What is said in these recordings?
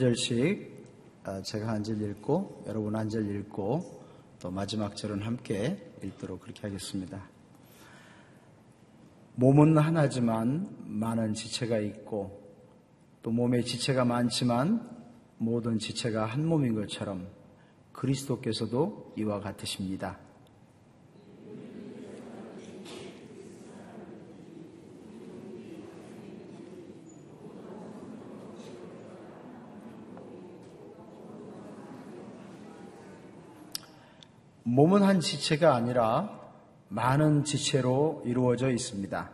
절씩 아, 제가 한 절 읽고 여러분 한 절 읽고 또 마지막 절은 함께 읽도록 그렇게 하겠습니다. 몸은 하나지만 많은 지체가 있고 또 몸에 지체가 많지만 모든 지체가 한 몸인 것처럼 그리스도께서도 이와 같으십니다. 몸은 한 지체가 아니라 많은 지체로 이루어져 있습니다.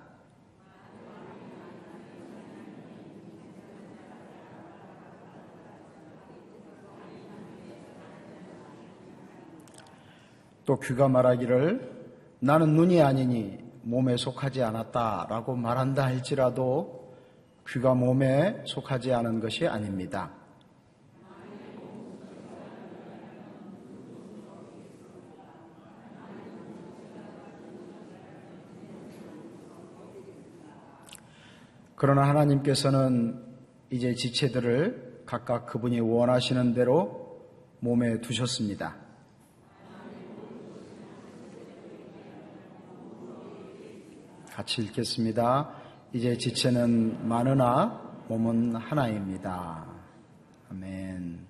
또 귀가 말하기를 나는 눈이 아니니 몸에 속하지 않았다 라고 말한다 할지라도 귀가 몸에 속하지 않은 것이 아닙니다. 그러나 하나님께서는 이제 지체들을 각각 그분이 원하시는 대로 몸에 두셨습니다. 같이 읽겠습니다. 이제 지체는 많으나 몸은 하나입니다. 아멘.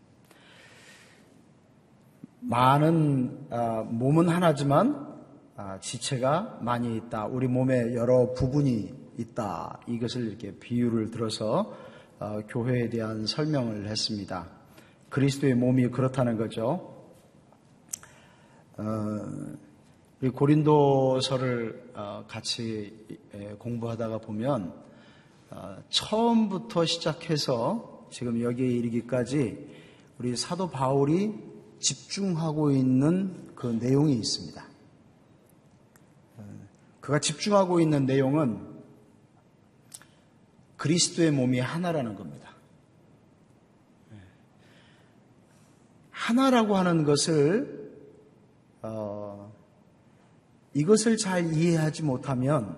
많은 아, 몸은 하나지만 아, 지체가 많이 있다. 우리 몸에 여러 부분이 있다. 이것을 이렇게 비유를 들어서 어, 교회에 대한 설명을 했습니다. 그리스도의 몸이 그렇다는 거죠. 어, 고린도서를 어, 같이 공부하다가 보면 어, 처음부터 시작해서 지금 여기에 이르기까지 우리 사도 바울이 집중하고 있는 그 내용이 있습니다. 어, 그가 집중하고 있는 내용은 그리스도의 몸이 하나라는 겁니다. 하나라고 하는 것을 어, 이것을 잘 이해하지 못하면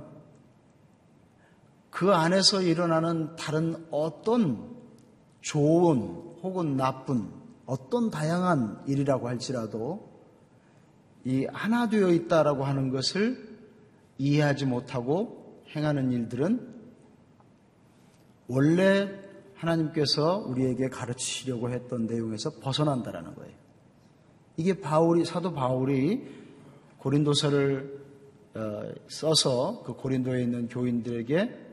그 안에서 일어나는 다른 어떤 좋은 혹은 나쁜 어떤 다양한 일이라고 할지라도 이 하나 되어 있다라고 하는 것을 이해하지 못하고 행하는 일들은 원래 하나님께서 우리에게 가르치시려고 했던 내용에서 벗어난다라는 거예요. 이게 바울이 사도 바울이 고린도서를 어, 써서 그 고린도에 있는 교인들에게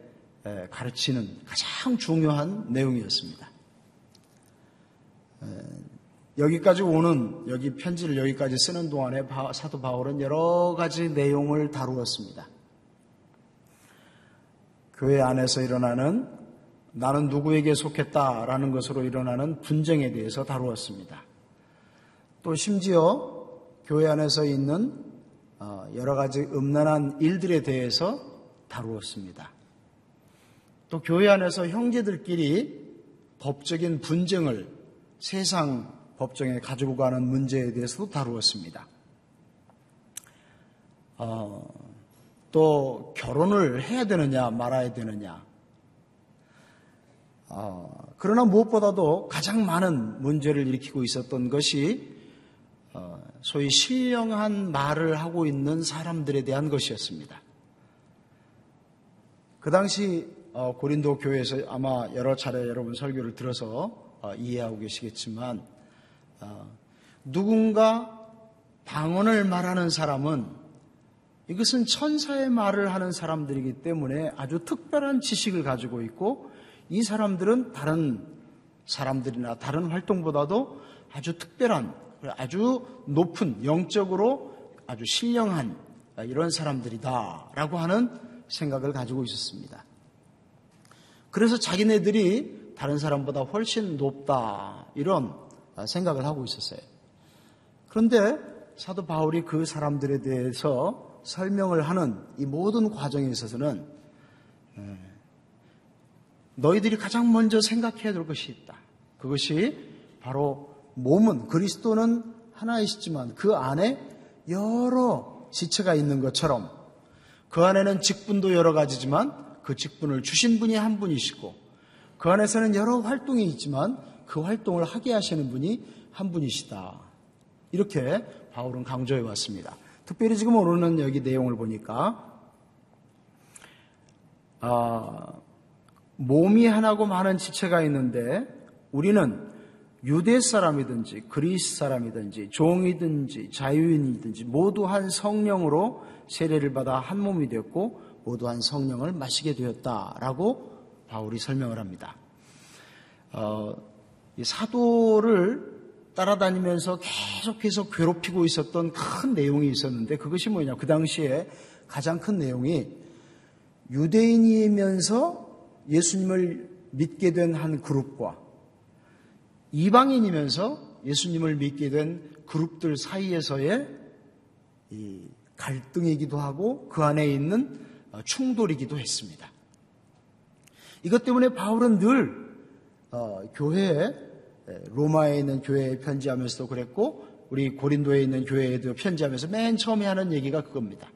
가르치는 가장 중요한 내용이었습니다. 여기까지 오는 여기 편지를 여기까지 쓰는 동안에 사도 바울은 여러 가지 내용을 다루었습니다. 교회 안에서 일어나는 나는 누구에게 속했다라는 것으로 일어나는 분쟁에 대해서 다루었습니다. 또 심지어 교회 안에서 있는 어, 여러 가지 음란한 일들에 대해서 다루었습니다. 또 교회 안에서 형제들끼리 법적인 분쟁을 세상 법정에 가지고 가는 문제에 대해서도 다루었습니다. 어, 또 결혼을 해야 되느냐 말아야 되느냐. 어, 그러나 무엇보다도 가장 많은 문제를 일으키고 있었던 것이 어, 소위 신령한 말을 하고 있는 사람들에 대한 것이었습니다. 그 당시 어, 고린도 교회에서 아마 여러 차례 여러분 설교를 들어서 어, 이해하고 계시겠지만 누군가 방언을 말하는 사람은 이것은 천사의 말을 하는 사람들이기 때문에 아주 특별한 지식을 가지고 있고 이 사람들은 다른 사람들이나 다른 활동보다도 아주 특별한 아주 높은 영적으로 아주 신령한 이런 사람들이다라고 하는 생각을 가지고 있었습니다. 그래서 자기네들이 다른 사람보다 훨씬 높다 이런 생각을 하고 있었어요. 그런데 사도 바울이 그 사람들에 대해서 설명을 하는 이 모든 과정에 있어서는 너희들이 가장 먼저 생각해야 될 것이 있다. 그것이 바로 몸은 그리스도는 하나이시지만 그 안에 여러 지체가 있는 것처럼 그 안에는 직분도 여러 가지지만 그 직분을 주신 분이 한 분이시고 그 안에서는 여러 활동이 있지만 그 활동을 하게 하시는 분이 한 분이시다. 이렇게 바울은 강조해 왔습니다. 특별히 지금 오르는 여기 내용을 보니까 아, 몸이 하나고 많은 지체가 있는데 우리는 유대 사람이든지 그리스 사람이든지 종이든지 자유인이든지 모두 한 성령으로 세례를 받아 한 몸이 되었고 모두 한 성령을 마시게 되었다라고 바울이 설명을 합니다. 어, 사도를 따라다니면서 계속해서 괴롭히고 있었던 큰 내용이 있었는데 그것이 뭐냐? 그 당시에 가장 큰 내용이 유대인이면서 예수님을 믿게 된 한 그룹과 이방인이면서 예수님을 믿게 된 그룹들 사이에서의 갈등이기도 하고 그 안에 있는 충돌이기도 했습니다. 이것 때문에 바울은 늘 어, 교회에 로마에 있는 교회에 편지하면서도 그랬고 우리 고린도에 있는 교회에도 편지하면서 맨 처음에 하는 얘기가 그겁니다.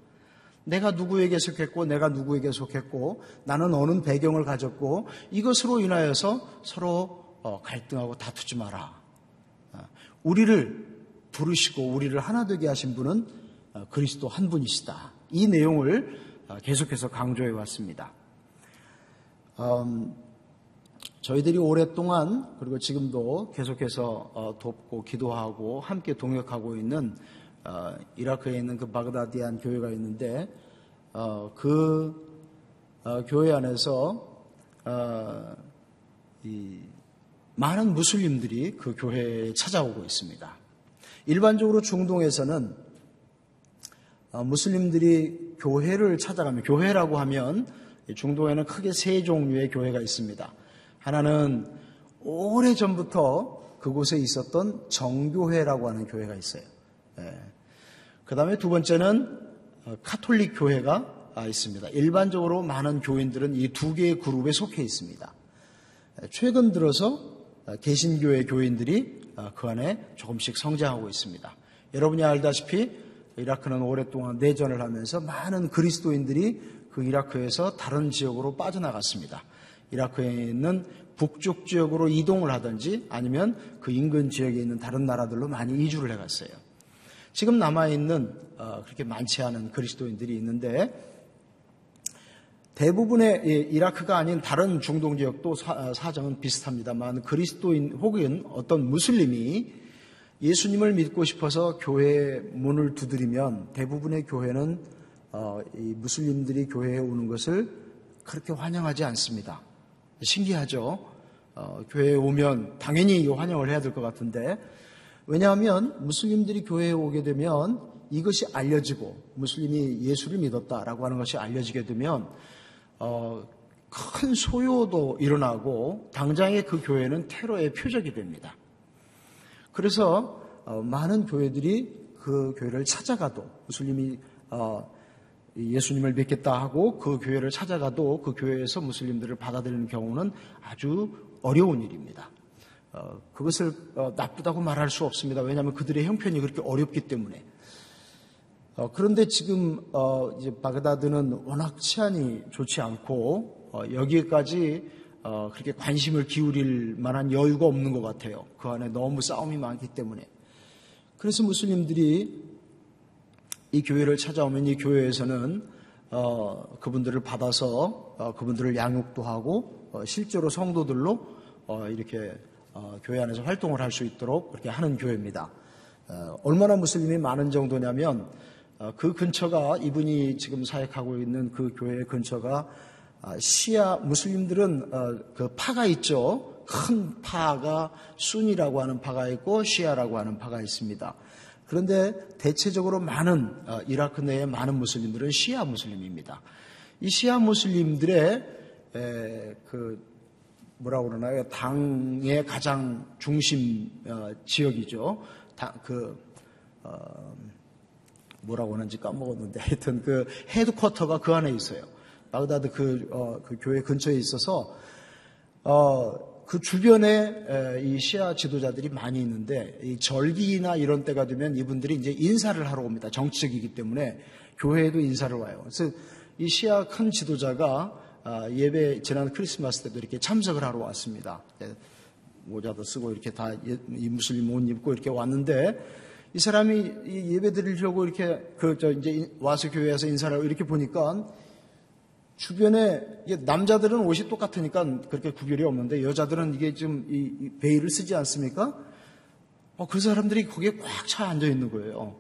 내가 누구에게 속했고 내가 누구에게 속했고 나는 어느 배경을 가졌고 이것으로 인하여서 서로 어, 갈등하고 다투지 마라. 어, 우리를 부르시고 우리를 하나 되게 하신 분은 어, 그리스도 한 분이시다. 이 내용을 계속해서 강조해 왔습니다. 음, 저희들이 오랫동안 그리고 지금도 계속해서 돕고 기도하고 함께 동역하고 있는 이라크에 있는 그 바그다디안 교회가 있는데 그 교회 안에서 이 많은 무슬림들이 그 교회에 찾아오고 있습니다. 일반적으로 중동에서는 어, 무슬림들이 교회를 찾아가면 교회라고 하면 중동에는 크게 세 종류의 교회가 있습니다. 하나는 오래 전부터 그곳에 있었던 정교회라고 하는 교회가 있어요. 예. 그 다음에 두 번째는 어, 카톨릭 교회가 아, 있습니다. 일반적으로 많은 교인들은 이 두 개의 그룹에 속해 있습니다. 최근 들어서 어, 개신교의 교인들이 어, 그 안에 조금씩 성장하고 있습니다. 여러분이 알다시피 이라크는 오랫동안 내전을 하면서 많은 그리스도인들이 그 이라크에서 다른 지역으로 빠져나갔습니다. 이라크에 있는 북쪽 지역으로 이동을 하든지 아니면 그 인근 지역에 있는 다른 나라들로 많이 이주를 해갔어요. 지금 남아있는 어, 그렇게 많지 않은 그리스도인들이 있는데 대부분의 이라크가 아닌 다른 중동 지역도 사정은 비슷합니다만 그리스도인 혹은 어떤 무슬림이 예수님을 믿고 싶어서 교회 문을 두드리면 대부분의 교회는 어, 무슬림들이 교회에 오는 것을 그렇게 환영하지 않습니다. 신기하죠? 어, 교회에 오면 당연히 환영을 해야 될 것 같은데 왜냐하면 무슬림들이 교회에 오게 되면 이것이 알려지고 무슬림이 예수를 믿었다라고 하는 것이 알려지게 되면 어, 큰 소요도 일어나고 당장의 그 교회는 테러의 표적이 됩니다. 그래서 어, 많은 교회들이 그 교회를 찾아가도 무슬림이 어, 예수님을 믿겠다 하고 그 교회를 찾아가도 그 교회에서 무슬림들을 받아들이는 경우는 아주 어려운 일입니다. 어, 그것을 어, 나쁘다고 말할 수 없습니다. 왜냐하면 그들의 형편이 그렇게 어렵기 때문에. 어, 그런데 지금 어, 이제 바그다드는 워낙 치안이 좋지 않고 어, 여기까지 어, 그렇게 관심을 기울일 만한 여유가 없는 것 같아요. 그 안에 너무 싸움이 많기 때문에. 그래서 무슬림들이 이 교회를 찾아오면 이 교회에서는 어, 그분들을 받아서 어, 그분들을 양육도 하고 실제로 성도들로 이렇게 교회 안에서 활동을 할 수 있도록 그렇게 하는 교회입니다. 얼마나 무슬림이 많은 정도냐면 어, 그 근처가 이분이 지금 사역하고 있는 그 교회 근처가 아, 시아 무슬림들은 어, 그 파가 있죠. 큰 파가 순이라고 하는 파가 있고 시아라고 하는 파가 있습니다. 그런데 대체적으로 많은 어, 이라크 내의 많은 무슬림들은 시아 무슬림입니다. 이 시아 무슬림들의 그 뭐라고 그러나요? 당의 가장 중심 지역이죠. 그 뭐라고 하는지 까먹었는데 하여튼 그 헤드쿼터가 그 안에 있어요. 바그다드 그, 어, 그 교회 근처에 있어서 어, 그 주변에 에, 이 시아 지도자들이 많이 있는데 이 절기나 이런 때가 되면 이분들이 이제 인사를 하러 옵니다. 정치적이기 때문에 교회에도 인사를 와요. 그래서 이 시아 큰 지도자가 아, 예배 지난 크리스마스 때도 이렇게 참석을 하러 왔습니다. 예, 모자도 쓰고 이렇게 다 이 무슬림 옷 입고 이렇게 왔는데 이 사람이 예배 드리려고 이렇게 그 저 이제 와서 교회에서 인사를 하고 이렇게 보니까 주변에 남자들은 옷이 똑같으니까 그렇게 구별이 없는데 여자들은 이게 좀이 베일을 쓰지 않습니까? 어, 그 사람들이 거기에 꽉 차 앉아 있는 거예요.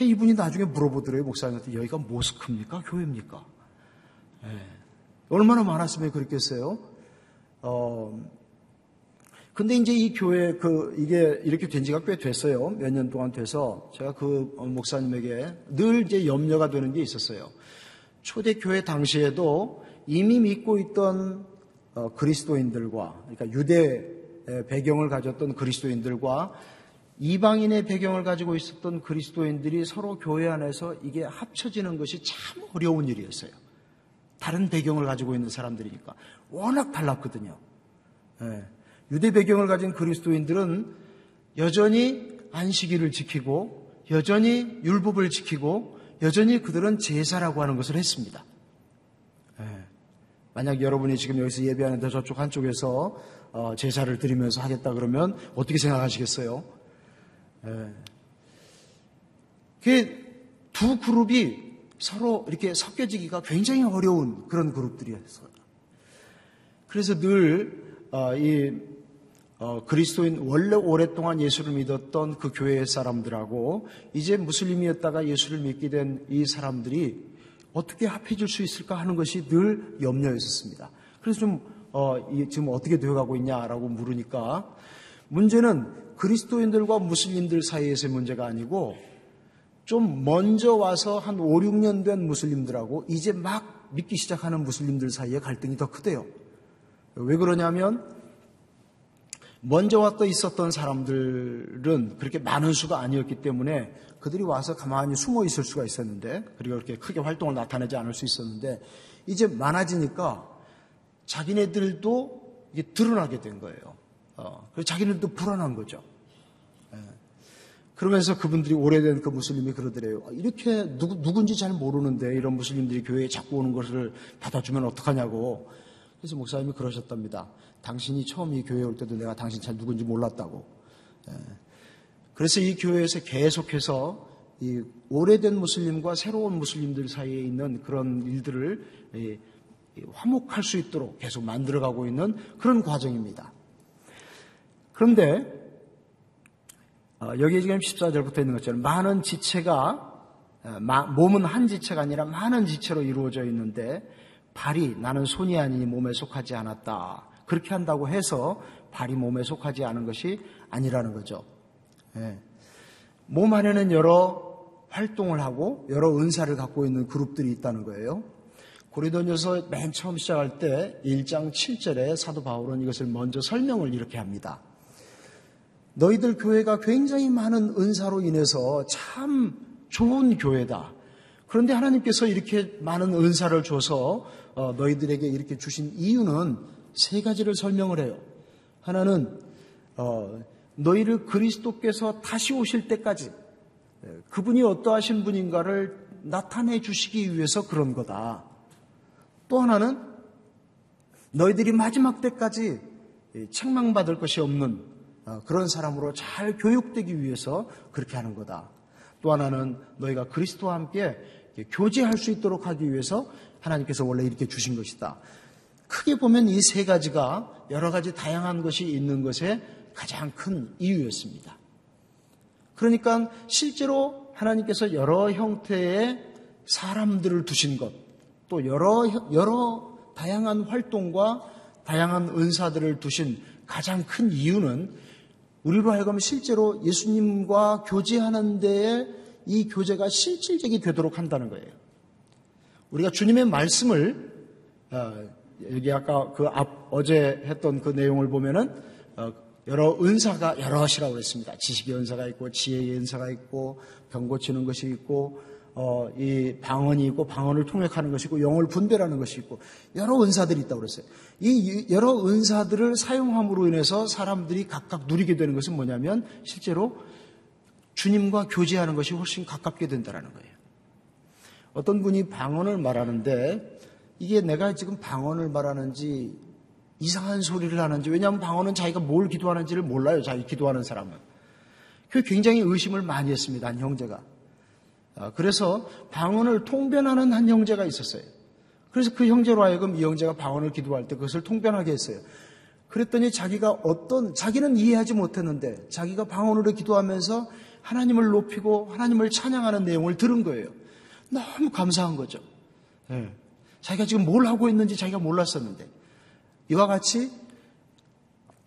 이분이 나중에 물어보더래요, 목사님한테. 여기가 모스크입니까? 교회입니까? 네. 얼마나 많았으면 그랬겠어요? 어, 근데 이제 이 교회 그 이게 이렇게 된 지가 꽤 됐어요. 몇 년 동안 돼서 제가 그 목사님에게 늘 이제 염려가 되는 게 있었어요. 초대 교회 당시에도 이미 믿고 있던 어, 그리스도인들과 그러니까 유대 배경을 가졌던 그리스도인들과 이방인의 배경을 가지고 있었던 그리스도인들이 서로 교회 안에서 이게 합쳐지는 것이 참 어려운 일이었어요. 다른 배경을 가지고 있는 사람들이니까 워낙 달랐거든요. 예. 유대 배경을 가진 그리스도인들은 여전히 안식일을 지키고 여전히 율법을 지키고 여전히 그들은 제사라고 하는 것을 했습니다. 예. 만약 여러분이 지금 여기서 예배하는데 저쪽 한쪽에서 어, 제사를 드리면서 하겠다 그러면 어떻게 생각하시겠어요? 예. 그두 그룹이 서로 이렇게 섞여지기가 굉장히 어려운 그런 그룹들이었어요. 그래서 늘이 어, 어, 그리스도인 원래 오랫동안 예수를 믿었던 그 교회 사람들하고 이제 무슬림이었다가 예수를 믿게 된 이 사람들이 어떻게 합해질 수 있을까 하는 것이 늘 염려였었습니다. 그래서 좀 어, 지금 어떻게 되어가고 있냐라고 물으니까 문제는 그리스도인들과 무슬림들 사이에서의 문제가 아니고 좀 먼저 와서 한 5, 6년 된 무슬림들하고 이제 막 믿기 시작하는 무슬림들 사이에 갈등이 더 크대요. 왜 그러냐면 먼저 왔다 있었던 사람들은 그렇게 많은 수가 아니었기 때문에 그들이 와서 가만히 숨어 있을 수가 있었는데 그리고 그렇게 크게 활동을 나타내지 않을 수 있었는데 이제 많아지니까 자기네들도 이게 드러나게 된 거예요. 어, 그래서 자기네들도 불안한 거죠. 예. 그러면서 그분들이 오래된 그 무슬림이 그러더래요. 아, 이렇게 누구, 누군지 잘 모르는데 이런 무슬림들이 교회에 자꾸 오는 것을 받아주면 어떡하냐고. 그래서 목사님이 그러셨답니다. 당신이 처음 이 교회에 올 때도 내가 당신 잘 누군지 몰랐다고. 예. 그래서 이 교회에서 계속해서 이 오래된 무슬림과 새로운 무슬림들 사이에 있는 그런 일들을 화목할 수 있도록 계속 만들어가고 있는 그런 과정입니다. 그런데 어, 여기 지금 14절부터 있는 것처럼 많은 지체가 어, 몸은 한 지체가 아니라 많은 지체로 이루어져 있는데 발이 나는 손이 아니니 몸에 속하지 않았다. 그렇게 한다고 해서 발이 몸에 속하지 않은 것이 아니라는 거죠. 예. 몸 안에는 여러 활동을 하고 여러 은사를 갖고 있는 그룹들이 있다는 거예요. 고리도녀서 맨 처음 시작할 때 1장 7절에 사도 바울은 이것을 먼저 설명을 이렇게 합니다. 너희들 교회가 굉장히 많은 은사로 인해서 참 좋은 교회다. 그런데 하나님께서 이렇게 많은 은사를 줘서 어, 너희들에게 이렇게 주신 이유는 세 가지를 설명을 해요. 하나는 어, 너희를 그리스도께서 다시 오실 때까지 예, 그분이 어떠하신 분인가를 나타내 주시기 위해서 그런 거다. 또 하나는 너희들이 마지막 때까지 책망받을 것이 없는 어, 그런 사람으로 잘 교육되기 위해서 그렇게 하는 거다. 또 하나는 너희가 그리스도와 함께 교제할 수 있도록 하기 위해서 하나님께서 원래 이렇게 주신 것이다. 크게 보면 이 세 가지가 여러 가지 다양한 것이 있는 것에 가장 큰 이유였습니다. 그러니까 실제로 하나님께서 여러 형태의 사람들을 두신 것, 또 여러, 여러 다양한 활동과 다양한 은사들을 두신 가장 큰 이유는 우리로 하여금 실제로 예수님과 교제하는 데에 이 교제가 실질적이 되도록 한다는 거예요. 우리가 주님의 말씀을 어, 여기 아까 그 앞, 어제 했던 그 내용을 보면은, 어, 여러 은사가 여럿이라고 했습니다. 지식의 은사가 있고, 지혜의 은사가 있고, 병 고치는 것이 있고, 어, 이 방언이 있고, 방언을 통역하는 것이 있고, 영을 분별하는 것이 있고, 여러 은사들이 있다고 그랬어요. 이 여러 은사들을 사용함으로 인해서 사람들이 각각 누리게 되는 것은 뭐냐면, 실제로 주님과 교제하는 것이 훨씬 가깝게 된다는 거예요. 어떤 분이 방언을 말하는데, 이게 내가 지금 방언을 말하는지 이상한 소리를 하는지 왜냐하면 방언은 자기가 뭘 기도하는지를 몰라요. 자기 기도하는 사람은. 그 굉장히 의심을 많이 했습니다. 한 형제가. 아, 그래서 방언을 통변하는 한 형제가 있었어요. 그래서 그 형제로 하여금 이 형제가 방언을 기도할 때 그것을 통변하게 했어요. 그랬더니 자기가 어떤 자기는 이해하지 못했는데 자기가 방언으로 기도하면서 하나님을 높이고 하나님을 찬양하는 내용을 들은 거예요. 너무 감사한 거죠. 네. 자기가 지금 뭘 하고 있는지 자기가 몰랐었는데 이와 같이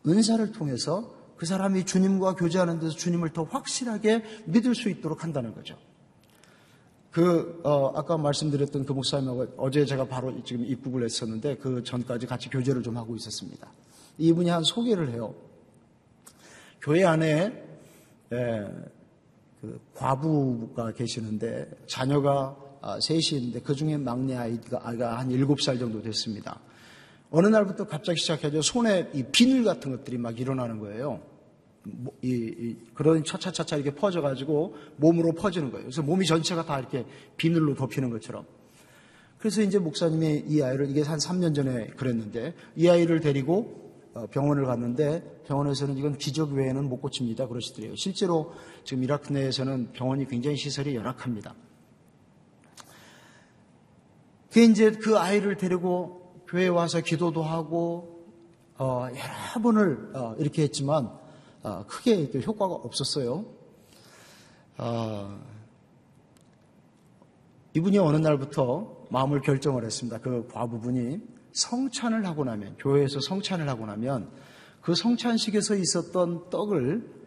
은사를 통해서 그 사람이 주님과 교제하는 데서 주님을 더 확실하게 믿을 수 있도록 한다는 거죠. 그 어, 아까 말씀드렸던 그 목사님하고 어제 제가 바로 지금 입국을 했었는데 그 전까지 같이 교제를 좀 하고 있었습니다. 이분이 한 소개를 해요. 교회 안에 예, 그 과부가 계시는데 자녀가 아, 셋이 있는데 그 중에 막내 아이가, 아이가 한 일곱 살 정도 됐습니다. 어느 날부터 갑자기 시작해서 손에 이 비늘 같은 것들이 막 일어나는 거예요. 뭐, 이, 이, 그런 차차차차 이렇게 퍼져가지고 몸으로 퍼지는 거예요. 그래서 몸이 전체가 다 이렇게 비늘로 덮이는 것처럼. 그래서 이제 목사님이 이 아이를 이게 한 3년 전에 그랬는데 이 아이를 데리고 어, 병원을 갔는데 병원에서는 이건 기적 외에는 못 고칩니다 그러시더래요. 실제로 지금 이라크 내에서는 병원이 굉장히 시설이 열악합니다. 그 이제 그 아이를 데리고 교회에 와서 기도도 하고 어, 여러 번을 어, 이렇게 했지만 어, 크게 효과가 없었어요. 어, 이분이 어느 날부터 마음을 결정을 했습니다. 그 과부분이 성찬을 하고 나면 교회에서 성찬을 하고 나면 그 성찬식에서 있었던 떡을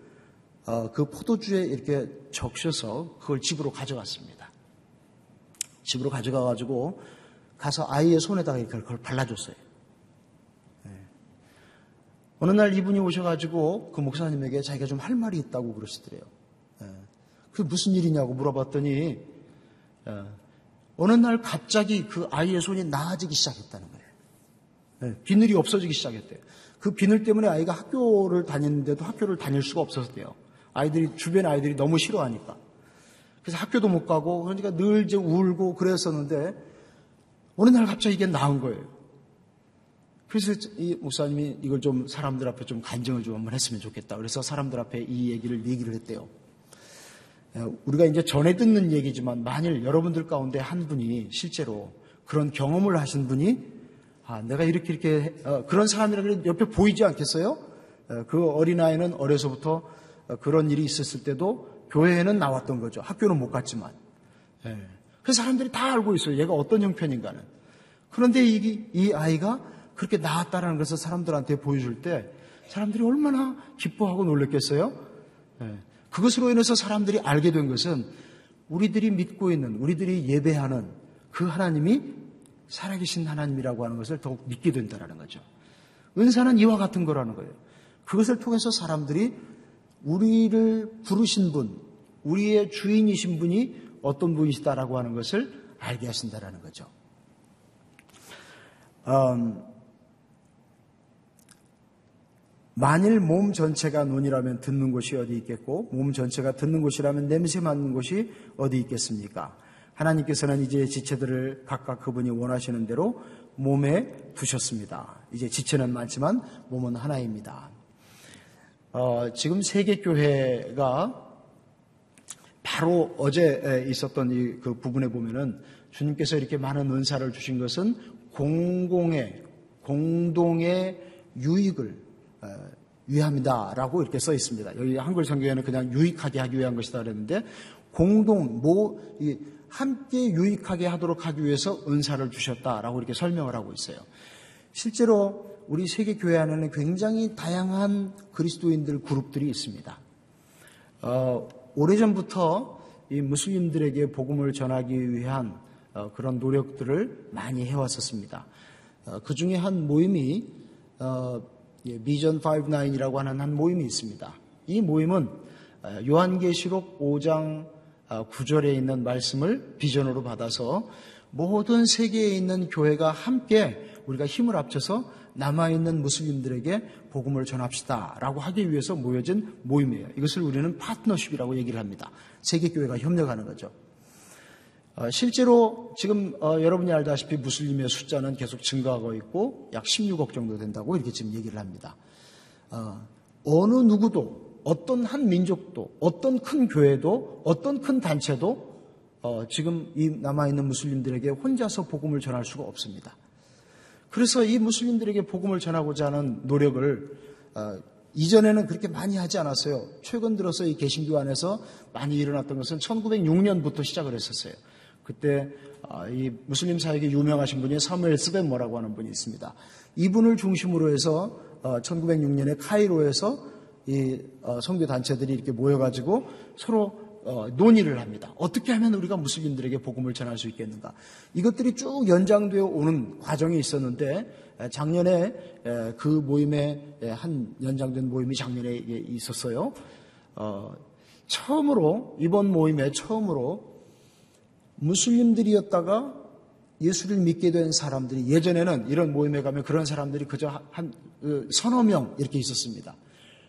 어, 그 포도주에 이렇게 적셔서 그걸 집으로 가져갔습니다. 집으로 가져가 가지고 가서 아이의 손에다가 그걸 발라줬어요. 네. 어느 날 이분이 오셔가지고 그 목사님에게 자기가 좀 할 말이 있다고 그러시더래요. 네. 그게 무슨 일이냐고 물어봤더니 어, 어느 날 갑자기 그 아이의 손이 나아지기 시작했다는 거예요. 네, 비늘이 없어지기 시작했대요. 그 비늘 때문에 아이가 학교를 다녔는데도 학교를 다닐 수가 없었대요. 아이들이 주변 아이들이 너무 싫어하니까. 그래서 학교도 못 가고 그러니까 늘 이제 울고 그랬었는데 어느 날 갑자기 이게 나은 거예요. 그래서 이 목사님이 이걸 좀 사람들 앞에 좀 간증을 좀 한번 했으면 좋겠다. 그래서 사람들 앞에 이 얘기를 얘기를 했대요. 우리가 이제 전에 듣는 얘기지만 만일 여러분들 가운데 한 분이 실제로 그런 경험을 하신 분이 아, 내가 이렇게 이렇게 어, 그런 사람이라 옆에 보이지 않겠어요? 어, 그 어린아이는 어려서부터 어, 그런 일이 있었을 때도 교회에는 나왔던 거죠. 학교는 못 갔지만. 예. 그 사람들이 다 알고 있어요. 얘가 어떤 형편인가는. 그런데 이, 이 아이가 그렇게 나왔다라는 것을 사람들한테 보여줄 때 사람들이 얼마나 기뻐하고 놀랬겠어요? 예. 그것으로 인해서 사람들이 알게 된 것은 우리들이 믿고 있는, 우리들이 예배하는 그 하나님이 살아계신 하나님이라고 하는 것을 더욱 믿게 된다는 거죠. 은사는 이와 같은 거라는 거예요. 그것을 통해서 사람들이 우리를 부르신 분, 우리의 주인이신 분이 어떤 분이시다라고 하는 것을 알게 하신다라는 거죠. 음, 만일 몸 전체가 눈이라면 듣는 곳이 어디 있겠고 몸 전체가 듣는 곳이라면 냄새 맡는 곳이 어디 있겠습니까? 하나님께서는 이제 지체들을 각각 그분이 원하시는 대로 몸에 두셨습니다. 이제 지체는 많지만 몸은 하나입니다. 어, 지금 세계교회가 바로 어제 있었던 이 그 부분에 보면은 주님께서 이렇게 많은 은사를 주신 것은 공공의, 공동의 유익을 어, 위함이다라고 이렇게 써 있습니다. 여기 한글 성경에는 그냥 유익하게 하기 위한 것이다 그랬는데 공동, 모, 이 함께 유익하게 하도록 하기 위해서 은사를 주셨다라고 이렇게 설명을 하고 있어요. 실제로 우리 세계 교회 안에는 굉장히 다양한 그리스도인들 그룹들이 있습니다. 어, 오래전부터 이 무슬림들에게 복음을 전하기 위한 어, 그런 노력들을 많이 해왔었습니다. 어, 그 중에 한 모임이 어, 예, 비전 59이라고 하는 한 모임이 있습니다. 이 모임은 어, 요한계시록 5장 9절에 아, 있는 말씀을 비전으로 받아서 모든 세계에 있는 교회가 함께 우리가 힘을 합쳐서 남아있는 무슬림들에게 복음을 전합시다 라고 하기 위해서 모여진 모임이에요. 이것을 우리는 파트너십이라고 얘기를 합니다. 세계교회가 협력하는 거죠. 어, 실제로 지금 어, 여러분이 알다시피 무슬림의 숫자는 계속 증가하고 있고 약 16억 정도 된다고 이렇게 지금 얘기를 합니다. 어, 어느 누구도 어떤 한 민족도 어떤 큰 교회도 어떤 큰 단체도 지금 이 남아있는 무슬림들에게 혼자서 복음을 전할 수가 없습니다. 그래서 이 무슬림들에게 복음을 전하고자 하는 노력을 이전에는 그렇게 많이 하지 않았어요. 최근 들어서 이 개신교 안에서 많이 일어났던 것은 1906년부터 시작을 했었어요. 그때 아, 이 무슬림 사역에 유명하신 분이 사무엘 스벤머라고 하는 분이 있습니다. 이분을 중심으로 해서 1906년에 어, 카이로에서 이 어, 선교 단체들이 이렇게 모여가지고 서로 어, 논의를 합니다. 어떻게 하면 우리가 무슬림들에게 복음을 전할 수 있겠는가? 이것들이 쭉 연장되어 오는 과정이 있었는데 작년에 그 모임에 한 연장된 모임이 작년에 있었어요. 처음으로 이번 모임에 처음으로 무슬림들이었다가 예수를 믿게 된 사람들이 예전에는 이런 모임에 가면 그런 사람들이 그저 한그 서너 명 이렇게 있었습니다.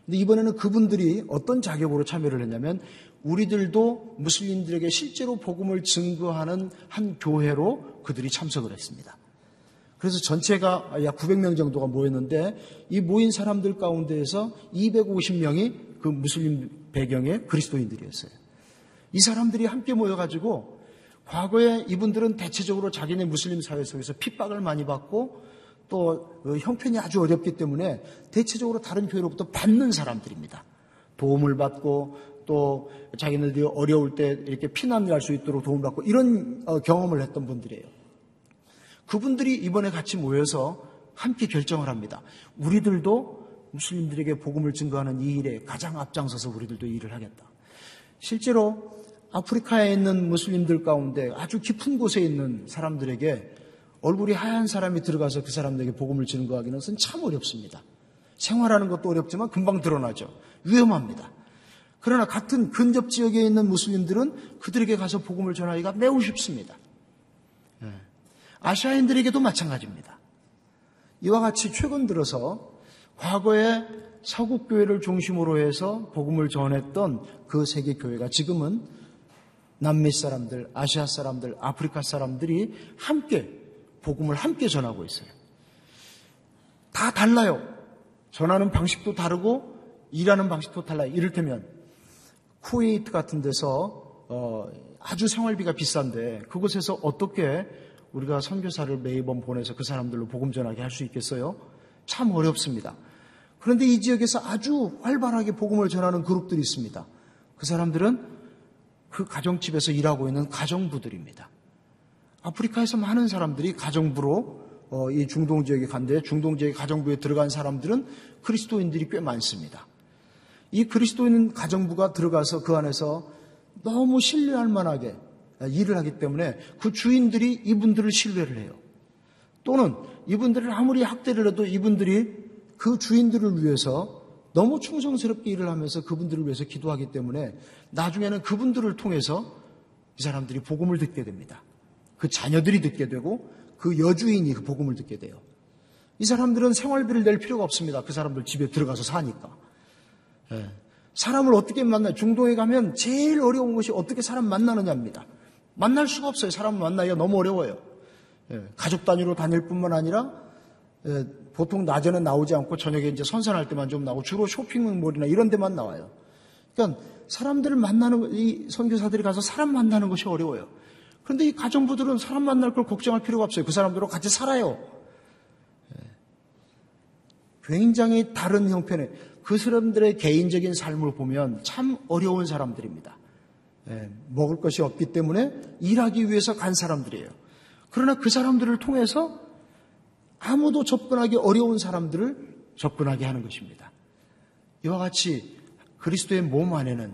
근데 이번에는 그분들이 어떤 자격으로 참여를 했냐면 우리들도 무슬림들에게 실제로 복음을 증거하는 한 교회로 그들이 참석을 했습니다. 그래서 전체가 약 900명 정도가 모였는데 이 모인 사람들 가운데에서 250명이 그 무슬림 배경의 그리스도인들이었어요. 이 사람들이 함께 모여가지고 과거에 이분들은 대체적으로 자기네 무슬림 사회 속에서 핍박을 많이 받고 또그 형편이 아주 어렵기 때문에 대체적으로 다른 교회로부터 받는 사람들입니다. 도움을 받고 또 자기네들이 어려울 때 이렇게 피난을 할 수 있도록 도움을 받고 이런 어, 경험을 했던 분들이에요. 그분들이 이번에 같이 모여서 함께 결정을 합니다. 우리들도 무슬림들에게 복음을 증거하는 이 일에 가장 앞장서서 우리들도 일을 하겠다. 실제로 아프리카에 있는 무슬림들 가운데 아주 깊은 곳에 있는 사람들에게 얼굴이 하얀 사람이 들어가서 그 사람들에게 복음을 증거하기는 참 어렵습니다. 생활하는 것도 어렵지만 금방 드러나죠. 위험합니다. 그러나 같은 근접 지역에 있는 무슬림들은 그들에게 가서 복음을 전하기가 매우 쉽습니다. 예. 아시아인들에게도 마찬가지입니다. 이와 같이 최근 들어서 과거에 서국교회를 중심으로 해서 복음을 전했던 그 세계 교회가 지금은 남미 사람들, 아시아 사람들, 아프리카 사람들이 함께 복음을 함께 전하고 있어요. 다 달라요. 전하는 방식도 다르고 일하는 방식도 달라요. 이를테면 쿠웨이트 같은 데서 어, 아주 생활비가 비싼데 그곳에서 어떻게 우리가 선교사를 매번 보내서 그 사람들로 복음 전하게 할 수 있겠어요? 참 어렵습니다. 그런데 이 지역에서 아주 활발하게 복음을 전하는 그룹들이 있습니다. 그 사람들은 그 가정집에서 일하고 있는 가정부들입니다. 아프리카에서 많은 사람들이 가정부로 어, 이 중동 지역에 간데 중동 지역의 가정부에 들어간 사람들은 그리스도인들이 꽤 많습니다. 이 그리스도인 가정부가 들어가서 그 안에서 너무 신뢰할 만하게 일을 하기 때문에 그 주인들이 이분들을 신뢰를 해요. 또는 이분들을 아무리 학대를 해도 이분들이 그 주인들을 위해서 너무 충성스럽게 일을 하면서 그분들을 위해서 기도하기 때문에 나중에는 그분들을 통해서 이 사람들이 복음을 듣게 됩니다. 그 자녀들이 듣게 되고 그 여주인이 그 복음을 듣게 돼요. 이 사람들은 생활비를 낼 필요가 없습니다. 그 사람들 집에 들어가서 사니까. 예. 사람을 어떻게 만나요? 중동에 가면 제일 어려운 것이 어떻게 사람 만나느냐입니다. 만날 수가 없어요. 사람 만나기가 너무 어려워요. 예. 가족 단위로 다닐 뿐만 아니라 예, 보통 낮에는 나오지 않고 저녁에 이제 선선할 때만 좀 나오고 주로 쇼핑몰이나 이런 데만 나와요. 그러니까 사람들을 만나는 이 선교사들이 가서 사람 만나는 것이 어려워요. 그런데 이 가정부들은 사람 만날 걸 걱정할 필요가 없어요. 그 사람들하고 같이 살아요. 예. 굉장히 다른 형편의 그 사람들의 개인적인 삶을 보면 참 어려운 사람들입니다. 예, 먹을 것이 없기 때문에 일하기 위해서 간 사람들이에요. 그러나 그 사람들을 통해서 아무도 접근하기 어려운 사람들을 접근하게 하는 것입니다. 이와 같이 그리스도의 몸 안에는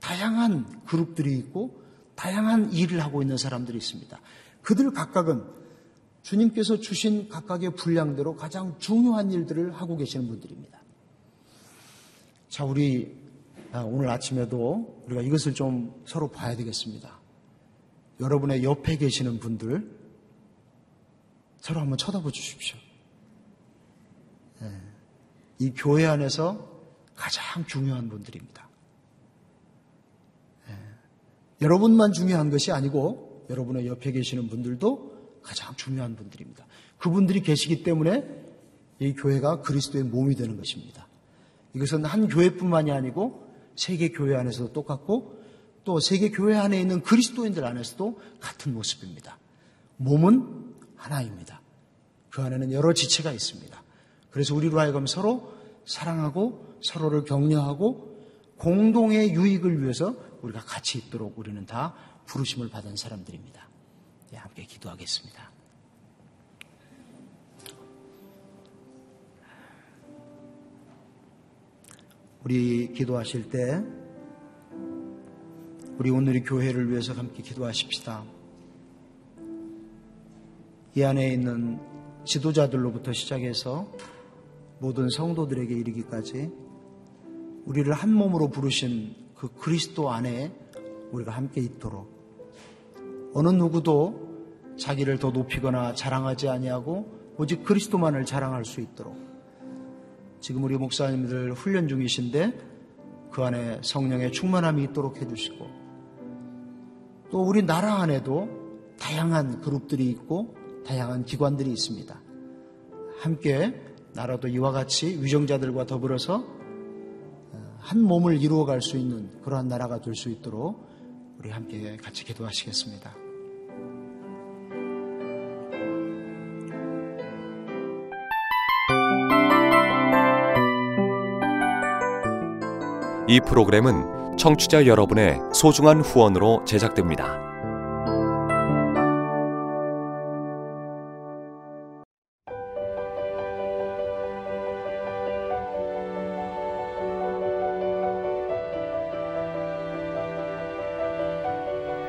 다양한 그룹들이 있고 다양한 일을 하고 있는 사람들이 있습니다. 그들 각각은 주님께서 주신 각각의 분량대로 가장 중요한 일들을 하고 계시는 분들입니다. 자, 우리 아, 오늘 아침에도 우리가 이것을 좀 서로 봐야 되겠습니다. 여러분의 옆에 계시는 분들, 서로 한번 쳐다보 주십시오. 네. 이 교회 안에서 가장 중요한 분들입니다. 네. 여러분만 중요한 것이 아니고 여러분의 옆에 계시는 분들도 가장 중요한 분들입니다. 그분들이 계시기 때문에 이 교회가 그리스도의 몸이 되는 것입니다. 이것은 한 교회뿐만이 아니고 세계 교회 안에서도 똑같고 또 세계 교회 안에 있는 그리스도인들 안에서도 같은 모습입니다. 몸은 하나입니다. 그 안에는 여러 지체가 있습니다. 그래서 우리로 하여금 서로 사랑하고 서로를 격려하고 공동의 유익을 위해서 우리가 같이 있도록 우리는 다 부르심을 받은 사람들입니다. 네, 함께 기도하겠습니다. 우리 기도하실 때 우리 오늘의 교회를 위해서 함께 기도하십시다. 이 안에 있는 지도자들로부터 시작해서 모든 성도들에게 이르기까지 우리를 한 몸으로 부르신 그 그리스도 안에 우리가 함께 있도록. 어느 누구도 자기를 더 높이거나 자랑하지 아니하고 오직 그리스도만을 자랑할 수 있도록. 지금 우리 목사님들 훈련 중이신데 그 안에 성령의 충만함이 있도록 해주시고 또 우리 나라 안에도 다양한 그룹들이 있고 다양한 기관들이 있습니다. 함께 나라도 이와 같이 위정자들과 더불어서 어, 한 몸을 이루어갈 수 있는 그러한 나라가 될 수 있도록 우리 함께 같이 기도하시겠습니다. 이 프로그램은 청취자 여러분의 소중한 후원으로 제작됩니다.